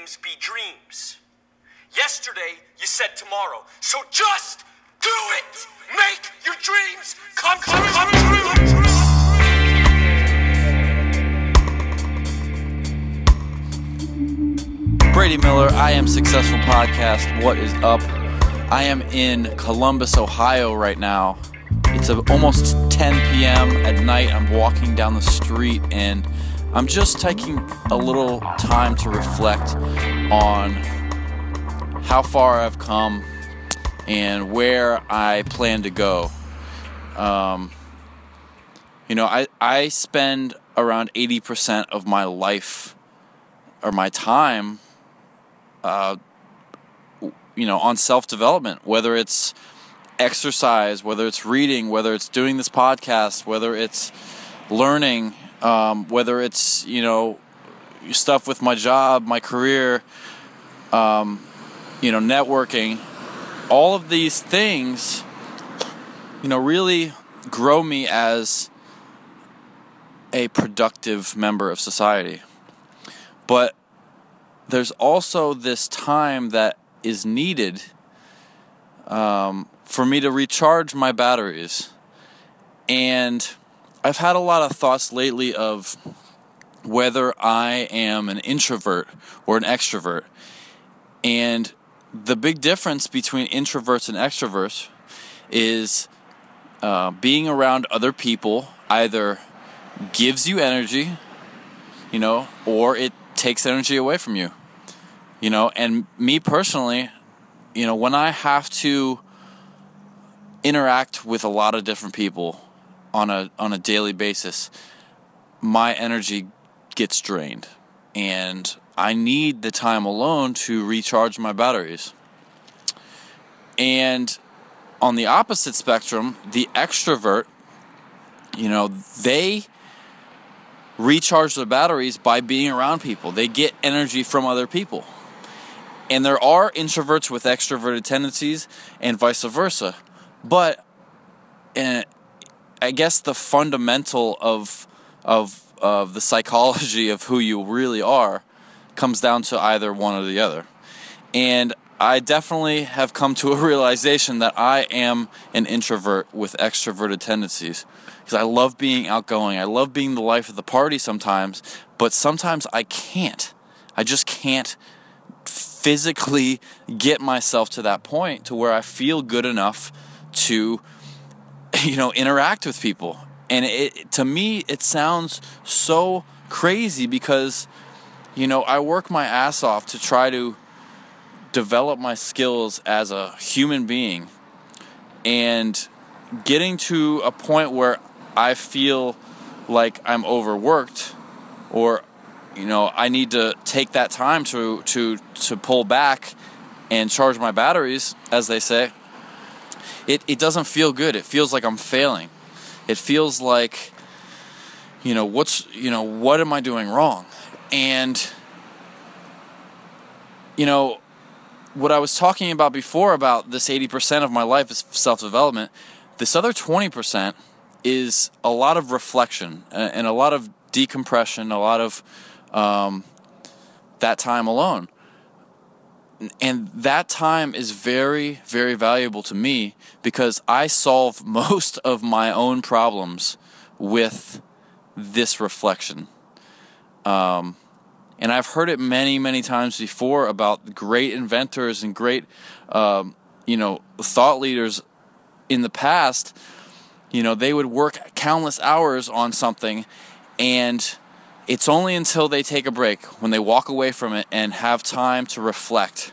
dreams be dreams. Yesterday, you said tomorrow. So just do it! Make your dreams come true! Brady Miller, I am Successful Podcast. What is up? I am in Columbus, Ohio right now. It's almost 10 p.m. at night. I'm walking down the street and I'm just taking a little time to reflect on how far I've come and where I plan to go. Um, you know, I, I spend around 80% of my life or my time, uh, you know, on self development, whether it's exercise, whether it's reading, whether it's doing this podcast, whether it's learning, um, whether it's, you know, stuff with my job, my career, um, you know, networking, all of these things, you know, really grow me as a productive member of society. But there's also this time that is needed um, for me to recharge my batteries. And I've had a lot of thoughts lately of whether I am an introvert or an extrovert. And the big difference between introverts and extroverts is uh, being around other people either gives you energy, you know, or it takes energy away from you. You know, and me personally, you know, when I have to interact with a lot of different people on a on a daily basis, my energy gets drained and I need the time alone to recharge my batteries. And on the opposite spectrum, the extrovert, you know, they recharge their batteries by being around people. They get energy from other people. And there are introverts with extroverted tendencies and vice versa. But uh, I guess the fundamental of of of the psychology of who you really are comes down to either one or the other. And I definitely have come to a realization that I am an introvert with extroverted tendencies because I love being outgoing. I love being the life of the party sometimes, but sometimes I can't. I just can't physically get myself to that point to where I feel good enough to you know interact with people. And it to me it sounds so crazy because you know, I work my ass off to try to develop my skills as a human being and getting to a point where I feel like I'm overworked or you know I need to take that time to to to pull back and charge my batteries as they say it it doesn't feel good it feels like I'm failing it feels like you know what's you know what am I doing wrong and you know what I was talking about before about this 80% of my life is self development. This other 20% is a lot of reflection and a lot of decompression, a lot of um, that time alone. And that time is very, very valuable to me because I solve most of my own problems with this reflection. Um, and I've heard it many, many times before about great inventors and great, um, you know, thought leaders in the past. You know, they would work countless hours on something, and it's only until they take a break, when they walk away from it and have time to reflect,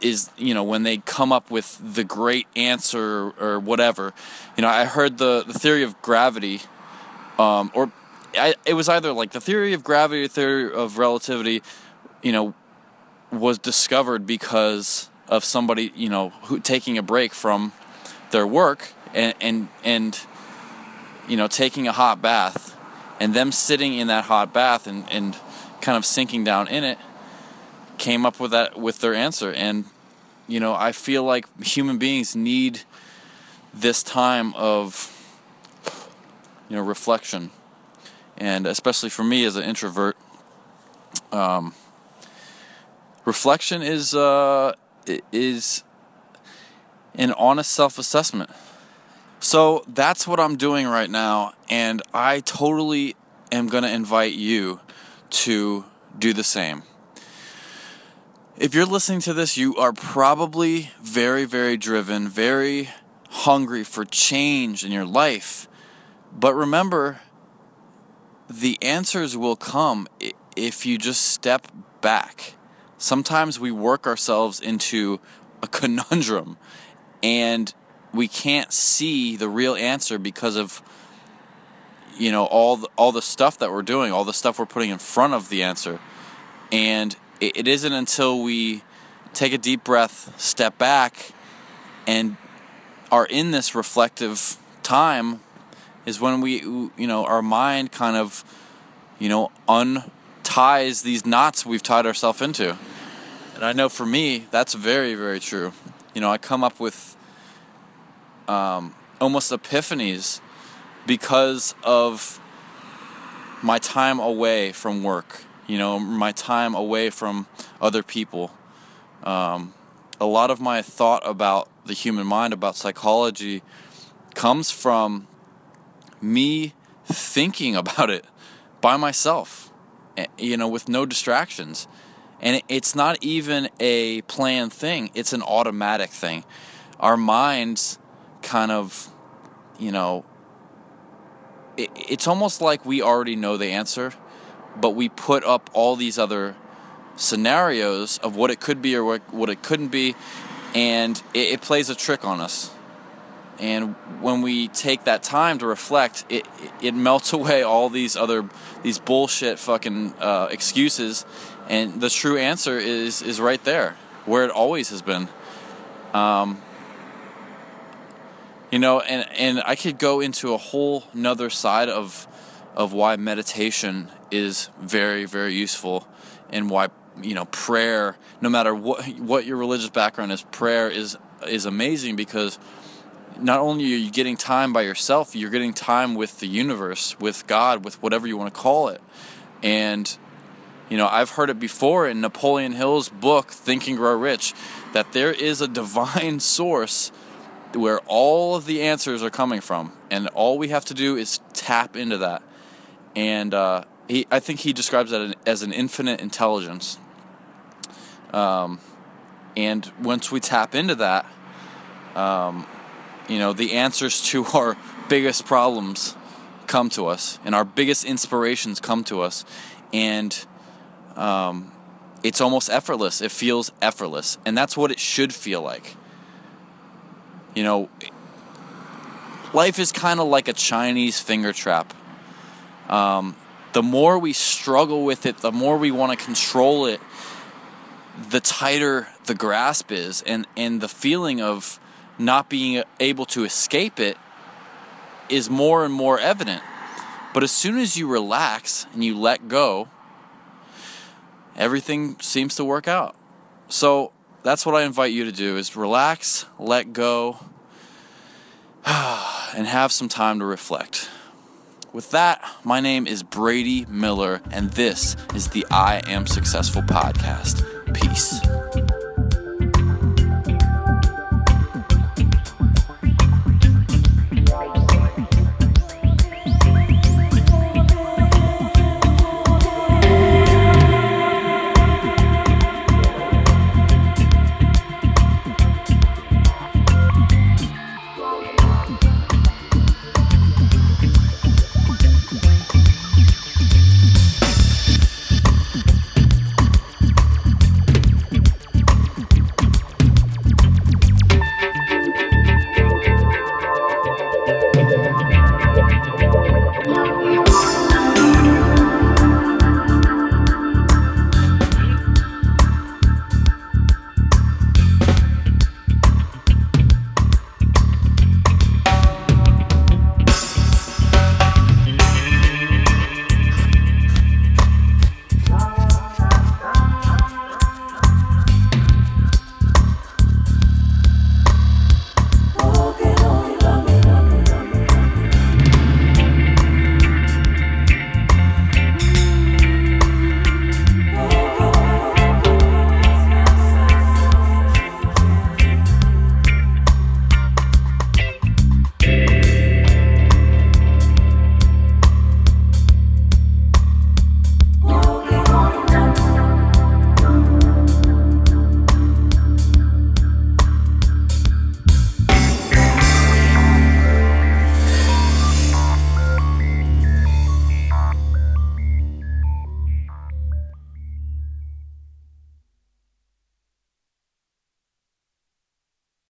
is you know when they come up with the great answer or whatever. You know, I heard the the theory of gravity, um, or I, it was either like the theory of gravity or theory of relativity, you know, was discovered because of somebody, you know, who taking a break from their work and and and you know, taking a hot bath and them sitting in that hot bath and, and kind of sinking down in it came up with that with their answer and you know, I feel like human beings need this time of you know, reflection and especially for me as an introvert, um, reflection is uh, is an honest self-assessment. So that's what I'm doing right now, and I totally am going to invite you to do the same. If you're listening to this, you are probably very, very driven, very hungry for change in your life. But remember, the answers will come if you just step back. Sometimes we work ourselves into a conundrum and we can't see the real answer because of you know all the, all the stuff that we're doing, all the stuff we're putting in front of the answer. And it, it isn't until we take a deep breath, step back and are in this reflective time is when we you know our mind kind of you know unties these knots we've tied ourselves into and i know for me that's very very true you know i come up with um, almost epiphanies because of my time away from work you know my time away from other people um, a lot of my thought about the human mind about psychology comes from me thinking about it by myself, eh, you know, with no distractions. And it's not even a planned thing, it's an automatic thing. Our minds kind of, you know, it, it's almost like we already know the answer, but we put up all these other scenarios of what it could be or what, what it couldn't be, and it, it plays a trick on us. And when we take that time to reflect, it it melts away all these other these bullshit fucking uh, excuses, and the true answer is is right there, where it always has been. Um, you know, and and I could go into a whole nother side of of why meditation is very very useful, and why you know prayer, no matter what what your religious background is, prayer is is amazing because not only are you getting time by yourself, you're getting time with the universe, with God, with whatever you want to call it. And, you know, I've heard it before in Napoleon Hill's book, Think and Grow Rich, that there is a divine source where all of the answers are coming from. And all we have to do is tap into that. And uh, he, I think he describes that as an infinite intelligence. Um, and once we tap into that, um, you know, the answers to our biggest problems come to us, and our biggest inspirations come to us, and um, it's almost effortless. It feels effortless, and that's what it should feel like. You know, life is kind of like a Chinese finger trap. Um, the more we struggle with it, the more we want to control it, the tighter the grasp is, and and the feeling of not being able to escape it is more and more evident. But as soon as you relax and you let go, everything seems to work out. So that's what I invite you to do is relax, let go, and have some time to reflect. With that, my name is Brady Miller, and this is the I Am Successful podcast. Peace.